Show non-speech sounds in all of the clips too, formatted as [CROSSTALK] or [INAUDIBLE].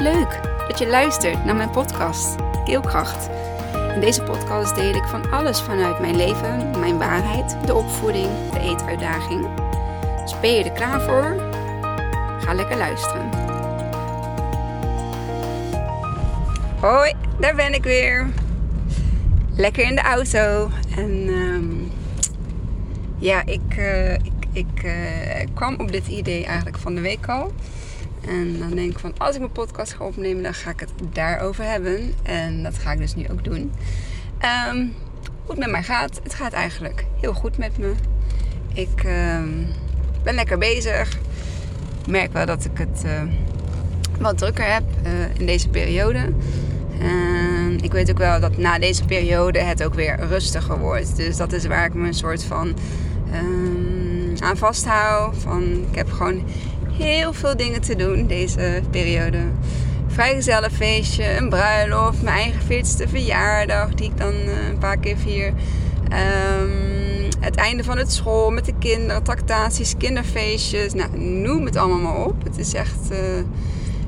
Leuk dat je luistert naar mijn podcast Keelkracht. In deze podcast deel ik van alles vanuit mijn leven, mijn waarheid, de opvoeding, de eetuitdaging. Dus ben je er klaar voor? Ga lekker luisteren. Hoi, daar ben ik weer. Lekker in de auto. En ehm, ja, ik, uh, ik, ik uh, kwam op dit idee eigenlijk van de week al. En dan denk ik van als ik mijn podcast ga opnemen, dan ga ik het daarover hebben. En dat ga ik dus nu ook doen. Um, hoe het met mij gaat. Het gaat eigenlijk heel goed met me. Ik um, ben lekker bezig. Ik merk wel dat ik het uh, wat drukker heb uh, in deze periode. En ik weet ook wel dat na deze periode het ook weer rustiger wordt. Dus dat is waar ik me een soort van um, aan vasthoud. Van, ik heb gewoon heel veel dingen te doen deze periode. Vrijgezellenfeestje, een bruiloft, mijn eigen 40ste verjaardag die ik dan uh, een paar keer vier. Um, het einde van het school met de kinderen, tractaties, kinderfeestjes. Nou, noem het allemaal maar op. Het is echt, uh,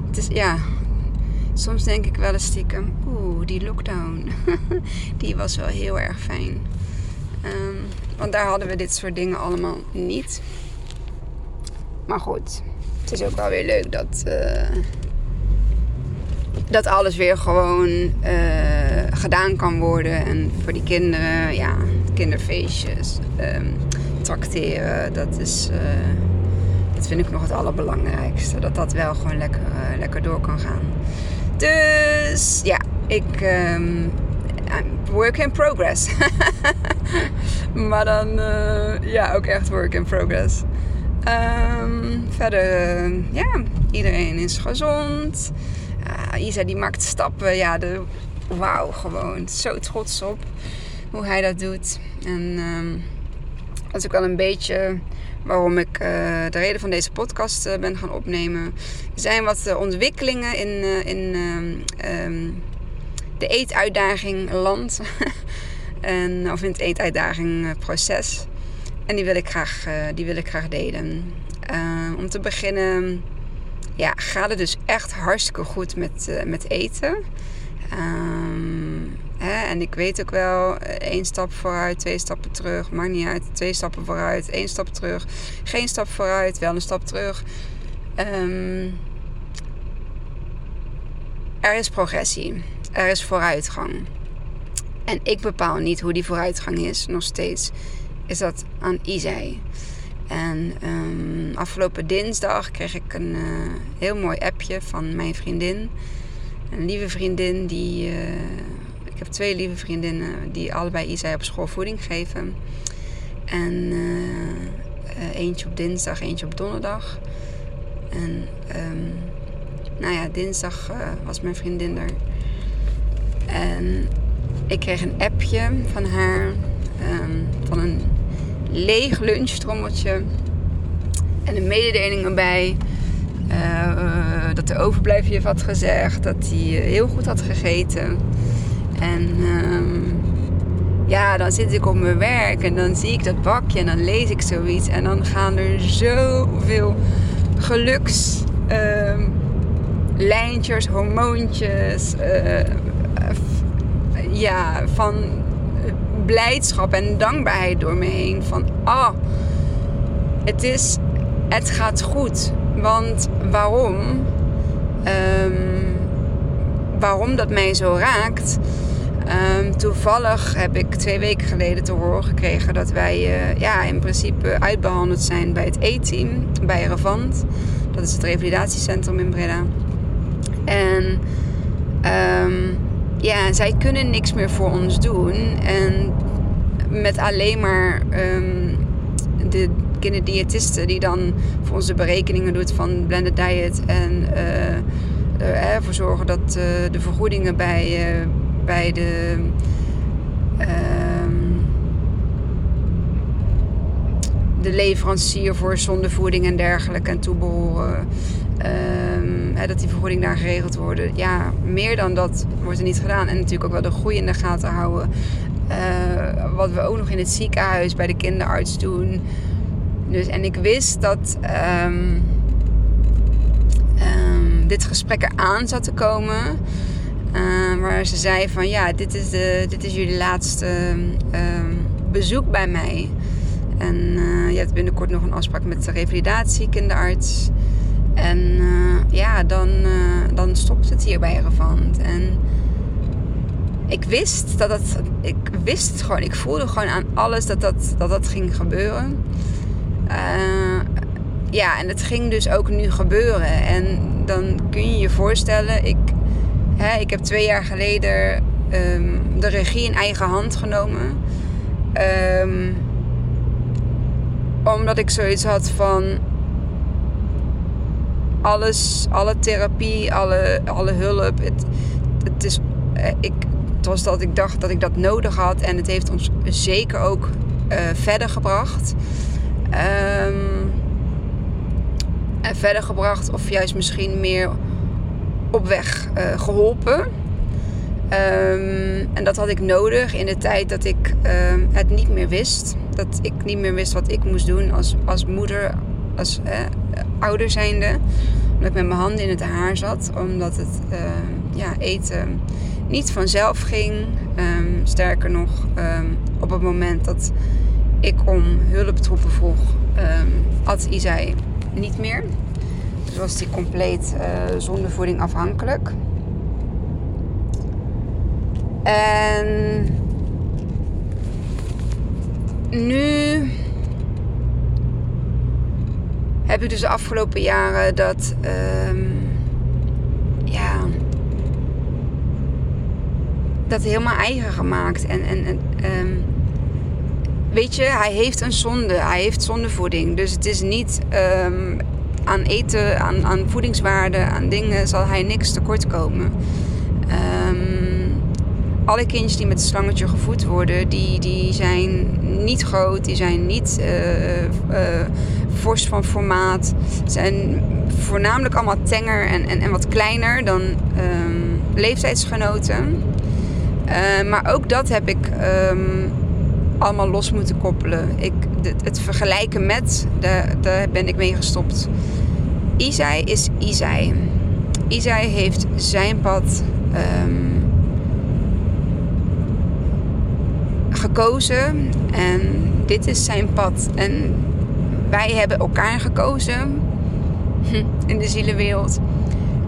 het is, ja, soms denk ik wel eens stiekem, oeh, die lockdown, [LAUGHS] die was wel heel erg fijn. Um, want daar hadden we dit soort dingen allemaal niet. Maar goed, het is ook wel weer leuk dat, uh, dat alles weer gewoon uh, gedaan kan worden. En voor die kinderen, ja, kinderfeestjes, um, tracteren, dat is... Uh, dat vind ik nog het allerbelangrijkste. Dat dat wel gewoon lekker, lekker door kan gaan. Dus ja, ik... Um, work in progress. [LAUGHS] maar dan, ja, ook echt work in progress. Um, verder, uh, ja, iedereen is gezond. Uh, Isa die maakt stappen. Ja, wauw, gewoon zo trots op hoe hij dat doet. En um, dat is ook wel een beetje waarom ik uh, de reden van deze podcast uh, ben gaan opnemen. Er zijn wat ontwikkelingen in, in um, de eetuitdaging land. [LAUGHS] en, of in het eetuitdaging proces. En die wil ik graag, uh, die wil ik graag delen. Uh, om te beginnen, ja, gaat het dus echt hartstikke goed met, uh, met eten. Um, hè, en ik weet ook wel, één stap vooruit, twee stappen terug. Maakt niet uit, twee stappen vooruit, één stap terug. Geen stap vooruit, wel een stap terug. Um, er is progressie. Er is vooruitgang. En ik bepaal niet hoe die vooruitgang is, nog steeds is dat aan Izei. En um, afgelopen dinsdag kreeg ik een uh, heel mooi appje van mijn vriendin. Een lieve vriendin die. Uh, ik heb twee lieve vriendinnen die allebei Izei op school voeding geven. En uh, eentje op dinsdag, eentje op donderdag. En um, nou ja, dinsdag was mijn vriendin er. En ik kreeg een appje van haar. Leeg lunchtrommeltje. En een mededeling erbij. Uh, dat de overblijfjuf had gezegd dat hij heel goed had gegeten. En uh, ja, dan zit ik op mijn werk en dan zie ik dat bakje en dan lees ik zoiets. En dan gaan er zoveel geluks uh, lijntjes, hormoontjes. Uh, ja, van blijdschap en dankbaarheid door me heen. Van, ah, het is, het gaat goed. Want waarom? Um, waarom dat mij zo raakt? Um, toevallig heb ik twee weken geleden te horen gekregen dat wij uh, ja, in principe uitbehandeld zijn bij het E-team, bij Revant. Dat is het revalidatiecentrum in Breda. En um, ja, zij kunnen niks meer voor ons doen. En met alleen maar um, de kinderdiëtiste die dan voor onze berekeningen doet van blended diet. En uh, ervoor zorgen dat uh, de vergoedingen bij, uh, bij de. de leverancier voor zondevoeding en dergelijke en toebehoren. Hè, dat die vergoeding daar geregeld worden. Ja, meer dan dat wordt er niet gedaan. En natuurlijk ook wel de groei in de gaten houden. Uh, wat we ook nog in het ziekenhuis bij de kinderarts doen. Dus, en ik wist dat um, um, dit gesprek eraan zat te komen. Waar ze zei van ja, dit is, de, dit is jullie laatste ehm, bezoek bij mij. En uh, je hebt binnenkort nog een afspraak met de revalidatie, kinderarts. En uh, ja, dan, dan stopt het hier bij. En ik wist dat het, ik wist het gewoon. Ik voelde gewoon aan alles dat dat, dat, dat ging gebeuren. ja, en het ging dus ook nu gebeuren. En dan kun je je voorstellen, ik Hè, ik heb twee jaar geleden um, de regie in eigen hand genomen. Um, omdat ik zoiets had van alles, alle therapie, alle, alle hulp. Het, het, is, eh, ik, het was dat ik dacht dat ik dat nodig had en het heeft ons zeker ook uh, verder gebracht. Um, en verder gebracht, of juist misschien meer op weg uh, geholpen. Um, en dat had ik nodig in de tijd dat ik uh, het niet meer wist. Dat ik niet meer wist wat ik moest doen als, als moeder, als ouder zijnde. Omdat ik met mijn handen in het haar zat. Omdat het ehm, ja, eten niet vanzelf ging. Um, sterker nog, op het moment dat ik om hulptroepen vroeg, had Isai niet meer. Dus was die compleet uh, zonder voeding afhankelijk. En nu heb ik dus de afgelopen jaren dat um, ja dat helemaal eigen gemaakt en en, um, weet je hij heeft een zonde hij heeft zondevoeding dus het is niet um, aan eten, aan, aan voedingswaarde, aan dingen zal hij niks tekort komen. Um, alle kindjes die met een slangetje gevoed worden, die, die zijn niet groot, die zijn niet uh, uh, fors van formaat. Zijn voornamelijk allemaal tenger en, en, en wat kleiner dan um, leeftijdsgenoten. Uh, maar ook dat heb ik um, allemaal los moeten koppelen. Ik, het, het vergelijken met, daar, ben ik mee gestopt. Isai is Isai. Isai heeft zijn pad gekozen en dit is zijn pad. En wij hebben elkaar gekozen in de zielenwereld.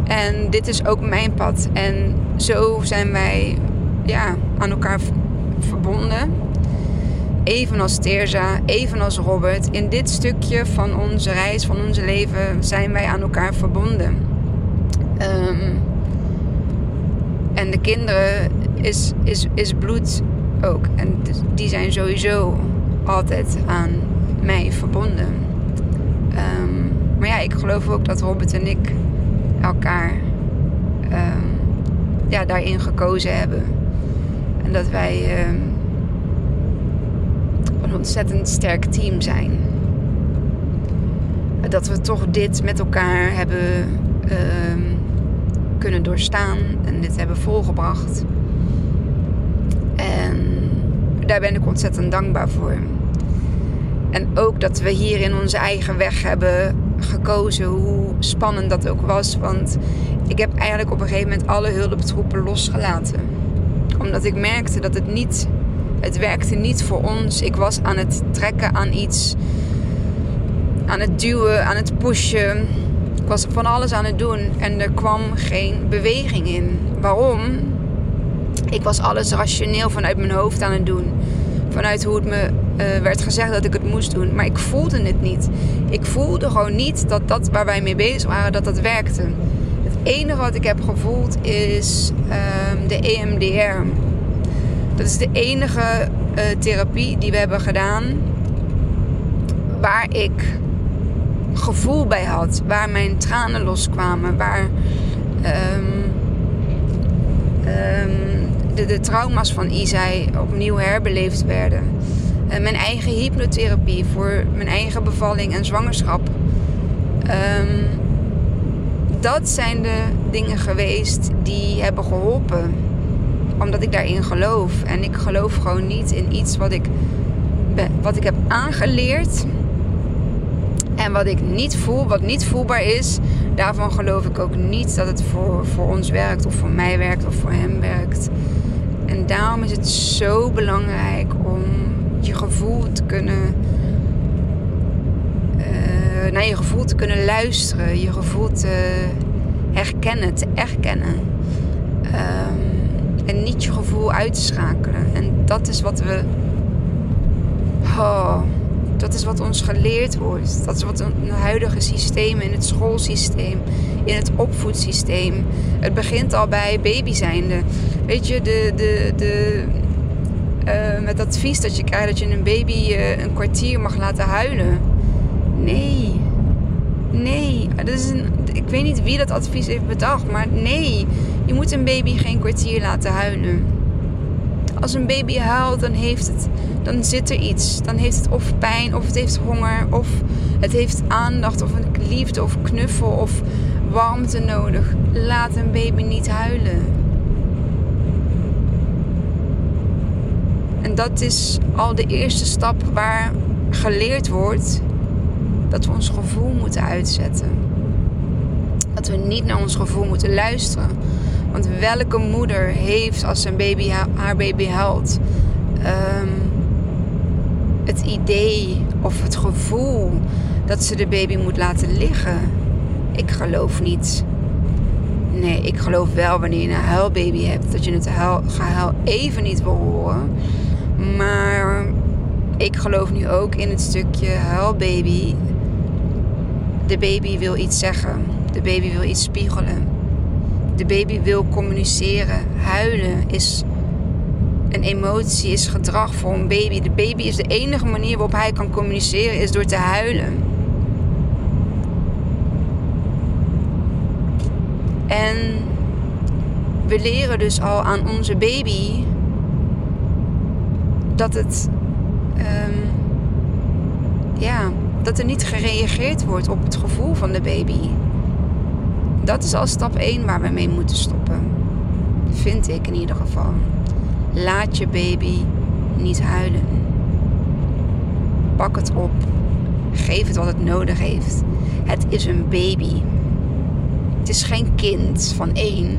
En dit is ook mijn pad. En zo zijn wij ja, aan elkaar verbonden evenals Teerza, evenals Robert, in dit stukje van onze reis, van onze leven, zijn wij aan elkaar verbonden. Um, en de kinderen is, is, is bloed ook. En die zijn sowieso altijd aan mij verbonden. Um, maar ja, ik geloof ook dat Robert en ik elkaar um, ja, daarin gekozen hebben. En dat wij ontzettend sterk team zijn. Dat we toch dit met elkaar hebben kunnen doorstaan en dit hebben volgebracht. En daar ben ik ontzettend dankbaar voor. En ook dat we hier in onze eigen weg hebben gekozen, hoe spannend dat ook was. Want ik heb eigenlijk op een gegeven moment alle hulptroepen losgelaten. Omdat ik merkte dat het niet het werkte niet voor ons. Ik was aan het trekken aan iets. Aan het duwen, aan het pushen. Ik was van alles aan het doen en er kwam geen beweging in. Waarom? Ik was alles rationeel vanuit mijn hoofd aan het doen. Vanuit hoe het me uh, werd gezegd dat ik het moest doen. Maar ik voelde het niet. Ik voelde gewoon niet dat dat waar wij mee bezig waren, dat dat werkte. Het enige wat ik heb gevoeld is uh, de EMDR. Dat is de enige uh, therapie die we hebben gedaan waar ik gevoel bij had, waar mijn tranen loskwamen, waar um, um, de, trauma's van Isai opnieuw herbeleefd werden. Uh, mijn eigen hypnotherapie voor mijn eigen bevalling en zwangerschap. Um, dat zijn de dingen geweest die hebben geholpen omdat ik daarin geloof. En ik geloof gewoon niet in iets wat ik, wat ik heb aangeleerd. En wat ik niet voel, wat niet voelbaar is. daarvan geloof ik ook niet dat het voor, voor ons werkt, of voor mij werkt, of voor hem werkt. En daarom is het zo belangrijk om je gevoel te kunnen. Uh, naar je gevoel te kunnen luisteren, je gevoel te herkennen, te erkennen. Um, en niet je gevoel uitschakelen. En dat is wat we. Oh, dat is wat ons geleerd wordt. Dat is wat een huidige systeem, in het schoolsysteem, in het opvoedsysteem. Het begint al bij baby zijnde. Weet je, de, de, de, uh, met advies dat je krijgt dat je een baby uh, een kwartier mag laten huilen. Nee. Nee. Dat is een, ik weet niet wie dat advies heeft bedacht, maar nee. Je moet een baby geen kwartier laten huilen. Als een baby huilt, dan heeft het, dan zit er iets. Dan heeft het of pijn, of het heeft honger, of het heeft aandacht, of een liefde, of knuffel, of warmte nodig. Laat een baby niet huilen. En dat is al de eerste stap waar geleerd wordt dat we ons gevoel moeten uitzetten. Dat we niet naar ons gevoel moeten luisteren. Want welke moeder heeft als zijn baby, haar baby huilt, um, het idee of het gevoel dat ze de baby moet laten liggen? Ik geloof niet. Nee, ik geloof wel wanneer je een huilbaby hebt, dat je het huil, gehuil even niet wil horen. Maar ik geloof nu ook in het stukje huilbaby. De baby wil iets zeggen. De baby wil iets spiegelen. De baby wil communiceren. Huilen is een emotie, is gedrag voor een baby. De baby is de enige manier waarop hij kan communiceren, is door te huilen. En we leren dus al aan onze baby dat het. Um, ja, dat er niet gereageerd wordt op het gevoel van de baby dat is al stap 1 waar we mee moeten stoppen. Vind ik in ieder geval. Laat je baby niet huilen. Pak het op. Geef het wat het nodig heeft. Het is een baby. Het is geen kind van één.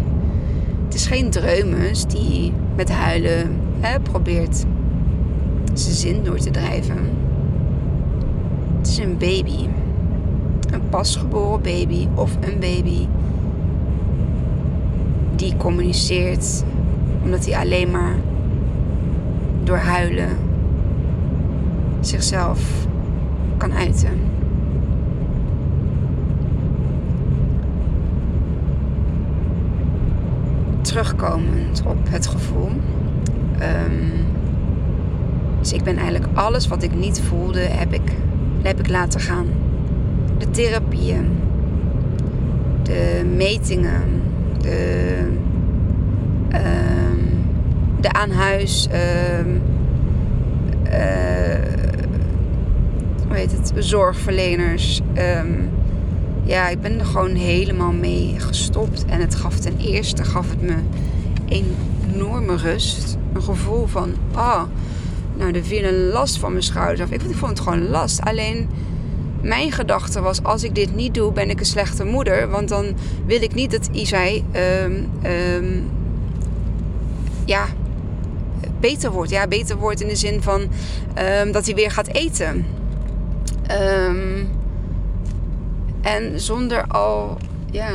Het is geen dreumes die met huilen hè, probeert zijn zin door te drijven. Het is een baby pasgeboren baby of een baby die communiceert omdat hij alleen maar door huilen zichzelf kan uiten. Terugkomend op het gevoel. Um, dus ik ben eigenlijk alles wat ik niet voelde, heb ik, heb ik laten gaan de therapieën, de metingen, de, uh, de aan huis, uh, uh, hoe heet het, zorgverleners. Ehm, ja, ik ben er gewoon helemaal mee gestopt. En het gaf ten eerste gaf het me enorme rust. Een gevoel van, ah, nou, er viel een last van mijn schouders af. Ik vond het gewoon last. Alleen mijn gedachte was: als ik dit niet doe, ben ik een slechte moeder. Want dan wil ik niet dat Isai um, um, ja, beter wordt. Ja, beter wordt in de zin van um, dat hij weer gaat eten. en zonder al, ja.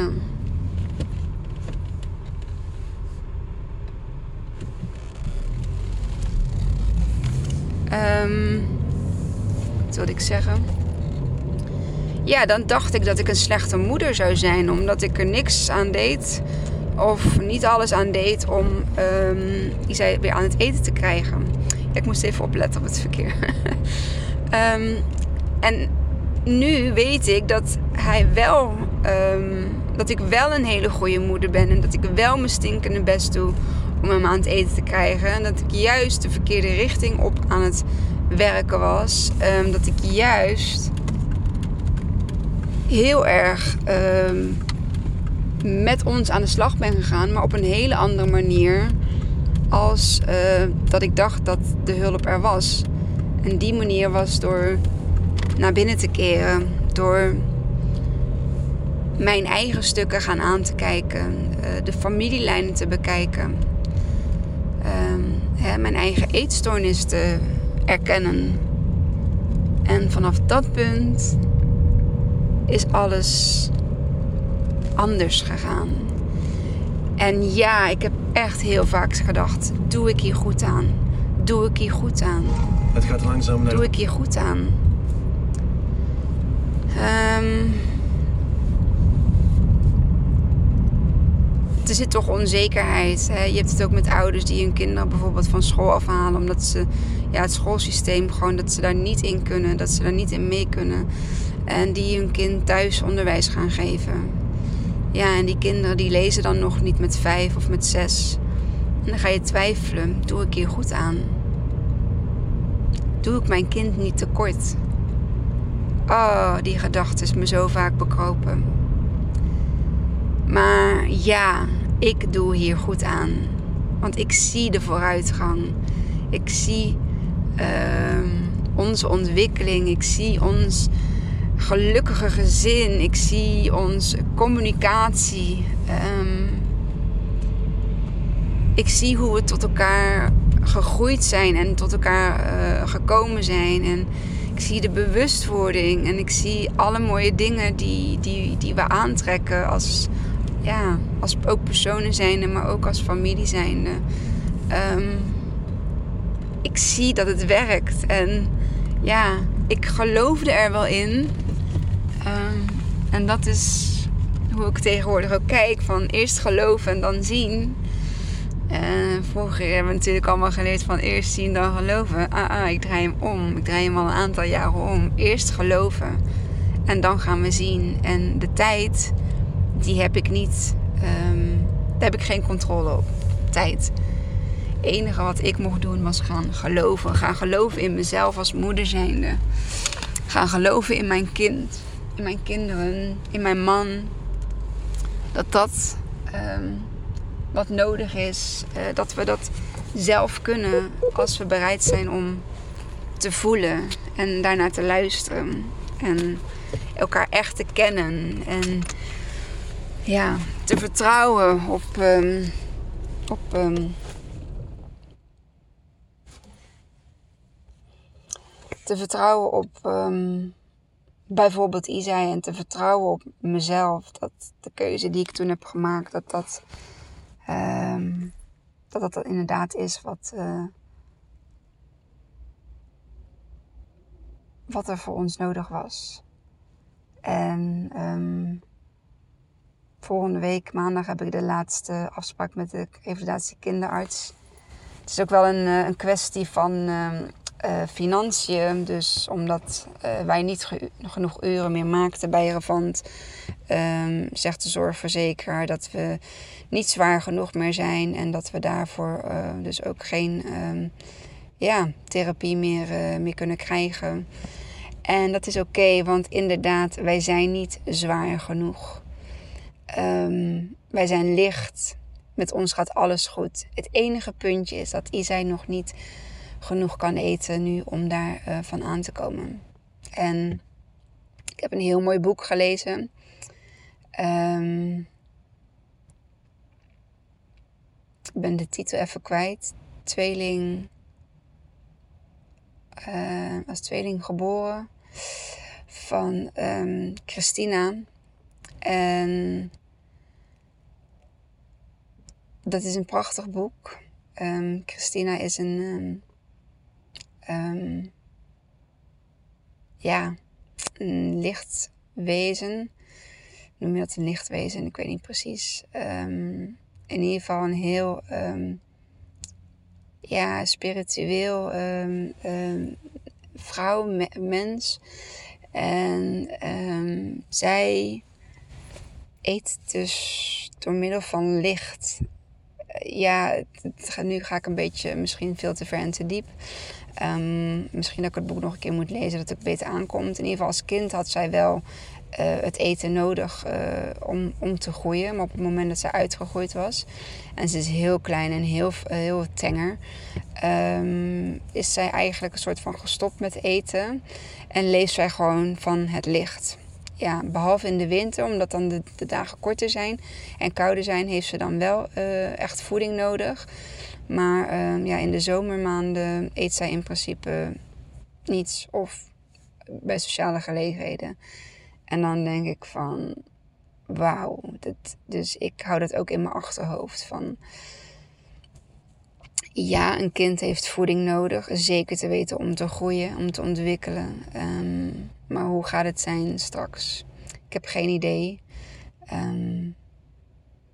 Um, wat wilde ik zeggen? Ja, dan dacht ik dat ik een slechte moeder zou zijn. Omdat ik er niks aan deed. Of niet alles aan deed om um, zei weer aan het eten te krijgen. ik moest even opletten op het verkeer. um, [LAUGHS] en nu weet ik dat hij wel. Um, dat ik wel een hele goede moeder ben. En dat ik wel mijn stinkende best doe om hem aan het eten te krijgen. En dat ik juist de verkeerde richting op aan het werken was. dat ik juist heel erg ehm, met ons aan de slag ben gegaan, maar op een hele andere manier als uh, dat ik dacht dat de hulp er was. En die manier was door naar binnen te keren, door mijn eigen stukken gaan aan te kijken, uh, de familielijnen te bekijken, um, hè, mijn eigen eetstoornis te erkennen. En vanaf dat punt is alles anders gegaan. En ja, ik heb echt heel vaak gedacht: doe ik hier goed aan? Doe ik hier goed aan? Het gaat langzaam naar. Doe ik hier goed aan? Um, er zit toch onzekerheid. Hè? Je hebt het ook met ouders die hun kinderen bijvoorbeeld van school afhalen. Omdat ze ja, het schoolsysteem gewoon dat ze daar niet in kunnen. Dat ze daar niet in mee kunnen. En die hun kind thuis onderwijs gaan geven. Ja, en die kinderen die lezen dan nog niet met vijf of met zes. En dan ga je twijfelen. Doe ik hier goed aan? Doe ik mijn kind niet tekort? Oh, die gedachte is me zo vaak bekropen. Maar ja, ik doe hier goed aan. Want ik zie de vooruitgang. Ik zie uh, onze ontwikkeling. Ik zie ons gelukkige gezin. Ik zie onze communicatie. Um, ik zie hoe we tot elkaar gegroeid zijn en tot elkaar uh, gekomen zijn. En ik zie de bewustwording en ik zie alle mooie dingen die, die, die we aantrekken als, ja, als ook personen zijnde, maar ook als familie zijnde. Um, ik zie dat het werkt. En ja, ik geloofde er wel in. En dat is hoe ik tegenwoordig ook kijk. Van eerst geloven en dan zien. En vroeger hebben we natuurlijk allemaal geleerd van eerst zien dan geloven. Ah, ah, ik draai hem om. Ik draai hem al een aantal jaren om. Eerst geloven. En dan gaan we zien. En de tijd, die heb ik niet. Um, daar heb ik geen controle op. Tijd. Het enige wat ik mocht doen was gaan geloven. Gaan geloven in mezelf als moeder zijnde. Gaan geloven in mijn kind. In mijn kinderen. In mijn man. Dat dat um, wat nodig is. Uh, dat we dat zelf kunnen als we bereid zijn om te voelen. En daarnaar te luisteren. En elkaar echt te kennen. En ja, te vertrouwen op, um, op um, te vertrouwen op bijvoorbeeld Isai en te vertrouwen op mezelf. Dat de keuze die ik toen heb gemaakt, dat dat, um, dat, dat inderdaad is wat, uh, wat er voor ons nodig was. En um, volgende week, maandag, heb ik de laatste afspraak met de revalidatie kinderarts. Het is ook wel een, een kwestie van uh, financiën. Dus omdat uh, wij niet genoeg uren meer maakten bij Revant, um, zegt de zorgverzekeraar dat we niet zwaar genoeg meer zijn en dat we daarvoor uh, dus ook geen um, ja, therapie meer, meer kunnen krijgen. En dat is oké, want inderdaad, wij zijn niet zwaar genoeg. Um, wij zijn licht. Met ons gaat alles goed. Het enige puntje is dat Isai nog niet genoeg kan eten nu om daar uh, van aan te komen. En ik heb een heel mooi boek gelezen. Um, ik ben de titel even kwijt. Tweeling. Uh, als tweeling geboren. Van um, Christina. En dat is een prachtig boek. Um, Christina is een ja, een lichtwezen. Noem je dat een lichtwezen? Ik weet niet precies. Um, in ieder geval een heel um, ja, spiritueel vrouw, me mens. En zij eet dus door middel van licht. Ja, nu ga ik een beetje misschien veel te ver en te diep. Um, misschien dat ik het boek nog een keer moet lezen, dat het beter aankomt. In ieder geval als kind had zij wel uh, het eten nodig uh, om, om te groeien. Maar op het moment dat zij uitgegroeid was, en ze is heel klein en heel, heel tenger, um, is zij eigenlijk een soort van gestopt met eten. En leeft zij gewoon van het licht. Ja, behalve in de winter, omdat dan de, de dagen korter zijn en kouder zijn, heeft ze dan wel uh, echt voeding nodig. Maar uh, ja, in de zomermaanden eet zij in principe niets of bij sociale gelegenheden. En dan denk ik van, wauw. Dus ik hou dat ook in mijn achterhoofd van ja, een kind heeft voeding nodig. Zeker te weten om te groeien, om te ontwikkelen. Ehm, maar hoe gaat het zijn straks? Ik heb geen idee. Ehm,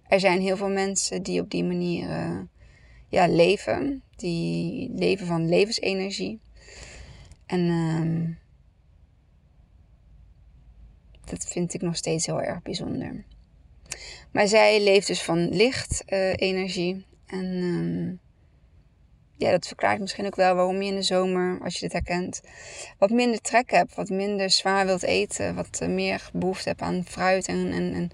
er zijn heel veel mensen die op die manier uh, ja, leven. Die leven van levensenergie. En uh, dat vind ik nog steeds heel erg bijzonder. Maar zij leeft dus van lichtenergie. Uh, en ja, dat verklaart misschien ook wel waarom je in de zomer, als je dit herkent, wat minder trek hebt, wat minder zwaar wilt eten, wat eh, meer behoefte hebt aan fruit en, en, en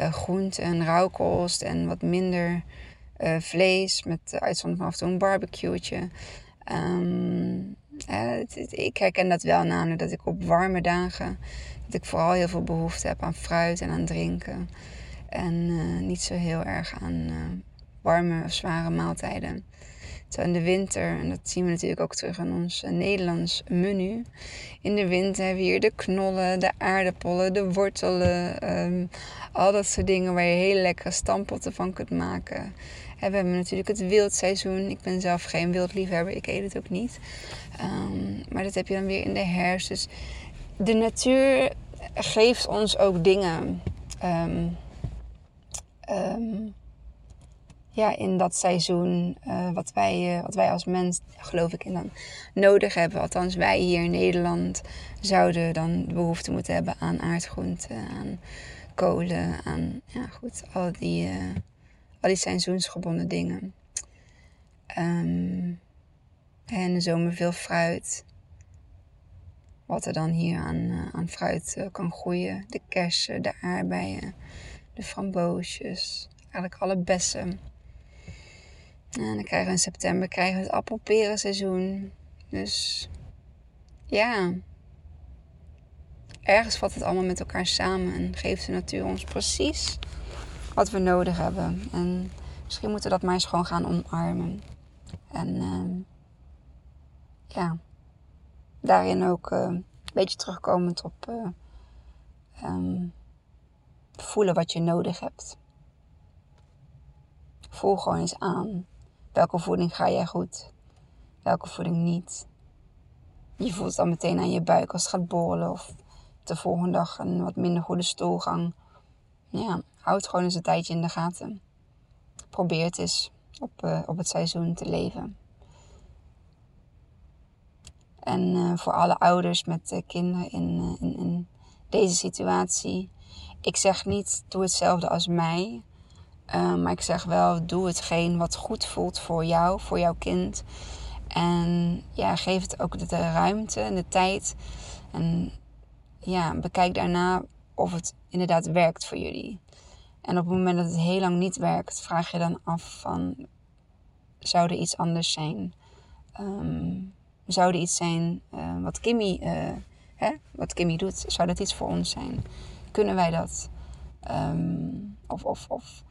uh, groente en rauwkost en wat minder uh, vlees, met uitzondering van af en toe een barbecue'tje. Um, ik herken dat wel namelijk dat ik op warme dagen, dat ik vooral heel veel behoefte heb aan fruit en aan drinken. En niet zo heel erg aan warme of zware maaltijden. In de winter, en dat zien we natuurlijk ook terug in ons Nederlands menu. In de winter hebben we hier de knollen, de aardappelen, de wortelen. Ehm, al dat soort dingen waar je hele lekkere stampotten van kunt maken. En we hebben natuurlijk het wildseizoen. Ik ben zelf geen wildliefhebber, ik eet het ook niet. Ehm, maar dat heb je dan weer in de herfst. Dus de natuur geeft ons ook dingen. Um, ja, in dat seizoen uh, wat, wij, uh, wat wij als mens, geloof ik, in dan nodig hebben. Althans, wij hier in Nederland zouden dan behoefte moeten hebben aan aardgroenten, aan kolen, aan ja, goed, al die, uh, al die seizoensgebonden dingen. Um, en de zomer veel fruit. Wat er dan hier aan, aan fruit kan groeien. De kersen, de aardbeien, de framboosjes, eigenlijk alle bessen. En dan krijgen we in september krijgen we het appelperenseizoen. Dus ja, ergens valt het allemaal met elkaar samen en geeft de natuur ons precies wat we nodig hebben. En misschien moeten we dat maar eens gewoon gaan omarmen. En uh, ja, daarin ook uh, een beetje terugkomend op uh, um, voelen wat je nodig hebt. Voel gewoon eens aan Welke voeding ga jij goed? Welke voeding niet? Je voelt dan meteen aan je buik als het gaat borrelen of de volgende dag een wat minder goede stoelgang. Ja, houd gewoon eens een tijdje in de gaten. Probeer het eens op, uh, op het seizoen te leven. En uh, voor alle ouders met kinderen in, in, in, deze situatie. Ik zeg niet, doe hetzelfde als mij. Ehm, maar ik zeg wel, doe hetgeen wat goed voelt voor jou, voor jouw kind. En ja, geef het ook de ruimte en de tijd. En ja, bekijk daarna of het inderdaad werkt voor jullie. En op het moment dat het heel lang niet werkt, vraag je dan af van... Zou er iets anders zijn? Um, zou er iets zijn uh, wat, Kimmy, uh, hè, wat Kimmy doet? Zou dat iets voor ons zijn? Kunnen wij dat? Um, of, of, of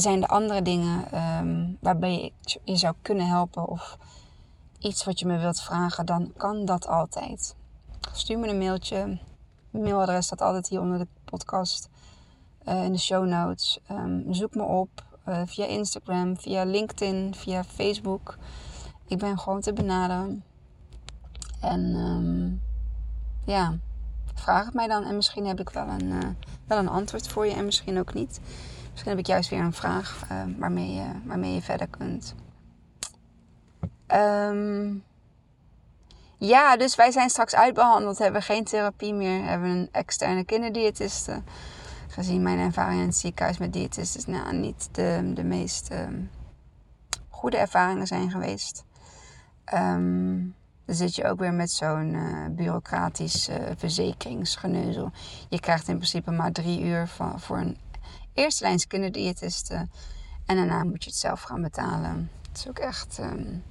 zijn er andere dingen um, waarbij je je zou kunnen helpen of iets wat je me wilt vragen, dan kan dat altijd. Stuur me een mailtje. Mijn mailadres staat altijd hier onder de podcast uh, in de show notes. Um, zoek me op uh, via Instagram, via LinkedIn, via Facebook. Ik ben gewoon te benaderen. En um, ja, vraag het mij dan. En misschien heb ik wel een, uh, wel een antwoord voor je en misschien ook niet. Misschien heb ik juist weer een vraag uh, waarmee, je, waarmee je verder kunt. Um, ja, dus wij zijn straks uitbehandeld. Hebben geen therapie meer. Hebben een externe kinderdiëtiste. Gezien mijn ervaring in het ziekenhuis met diëtisten nou, niet de, de meest um, goede ervaringen zijn geweest. Dan zit je ook weer met zo'n uh, bureaucratisch uh, verzekeringsgeneuzel. Je krijgt in principe maar drie uur van, voor een eerste lijns kinderdiëtisten. En daarna moet je het zelf gaan betalen. Het is ook echt... Um,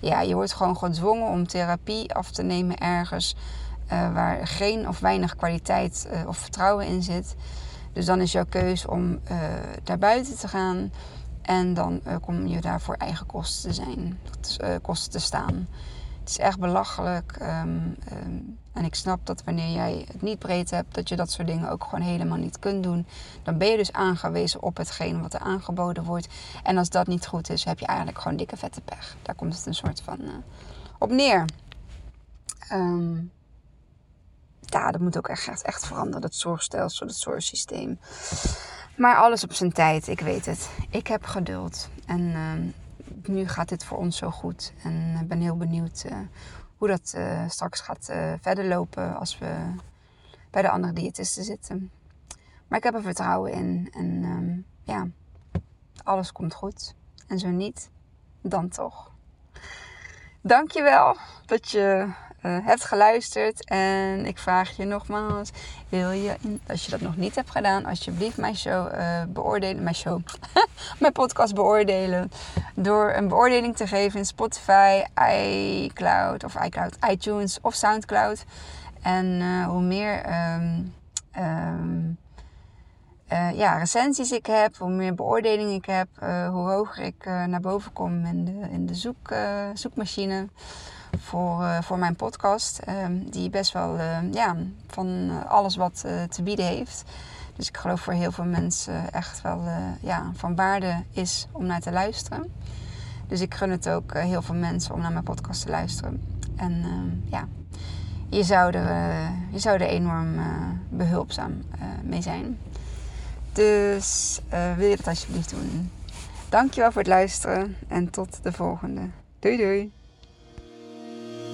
ja, je wordt gewoon gedwongen om therapie af te nemen ergens. waar geen of weinig kwaliteit of vertrouwen in zit. Dus dan is jouw keus om daar buiten te gaan. En dan kom je daar voor eigen kosten kosten te staan. Is echt belachelijk. Ehm, ehm, en ik snap dat wanneer jij het niet breed hebt, dat je dat soort dingen ook gewoon helemaal niet kunt doen. Dan ben je dus aangewezen op hetgeen wat er aangeboden wordt. En als dat niet goed is, heb je eigenlijk gewoon dikke vette pech. Daar komt het een soort van uh, op neer. Um, ja, dat moet ook echt, echt, echt veranderen. Dat zorgstelsel, dat zorgsysteem. Maar alles op zijn tijd, ik weet het. Ik heb geduld. En nu gaat dit voor ons zo goed. En ben heel benieuwd uh, hoe dat uh, straks gaat uh, verder lopen als we bij de andere diëtisten zitten. Maar ik heb er vertrouwen in. En um, ja, alles komt goed. En zo niet, dan toch. Dankjewel dat je uh, hebt geluisterd. En ik vraag je nogmaals: wil je, als je dat nog niet hebt gedaan, alsjeblieft mijn show uh, beoordelen. Mijn show, [LAUGHS] mijn podcast beoordelen. Door een beoordeling te geven in Spotify, iCloud of iCloud, iTunes of Soundcloud. En uh, hoe meer. Um, ja, recensies ik heb, hoe meer beoordelingen ik heb, hoe hoger ik naar boven kom in de, in de zoek, zoekmachine voor, voor mijn podcast. Ehm, die best wel ja, van alles wat te bieden heeft. Dus ik geloof voor heel veel mensen echt wel ja, van waarde is om naar te luisteren. Dus ik gun het ook heel veel mensen om naar mijn podcast te luisteren. En ehm, ja, je zou er, je zou er enorm behulpzaam mee zijn. Dus wil je dat alsjeblieft doen. Dankjewel voor het luisteren en tot de volgende. Doei doei.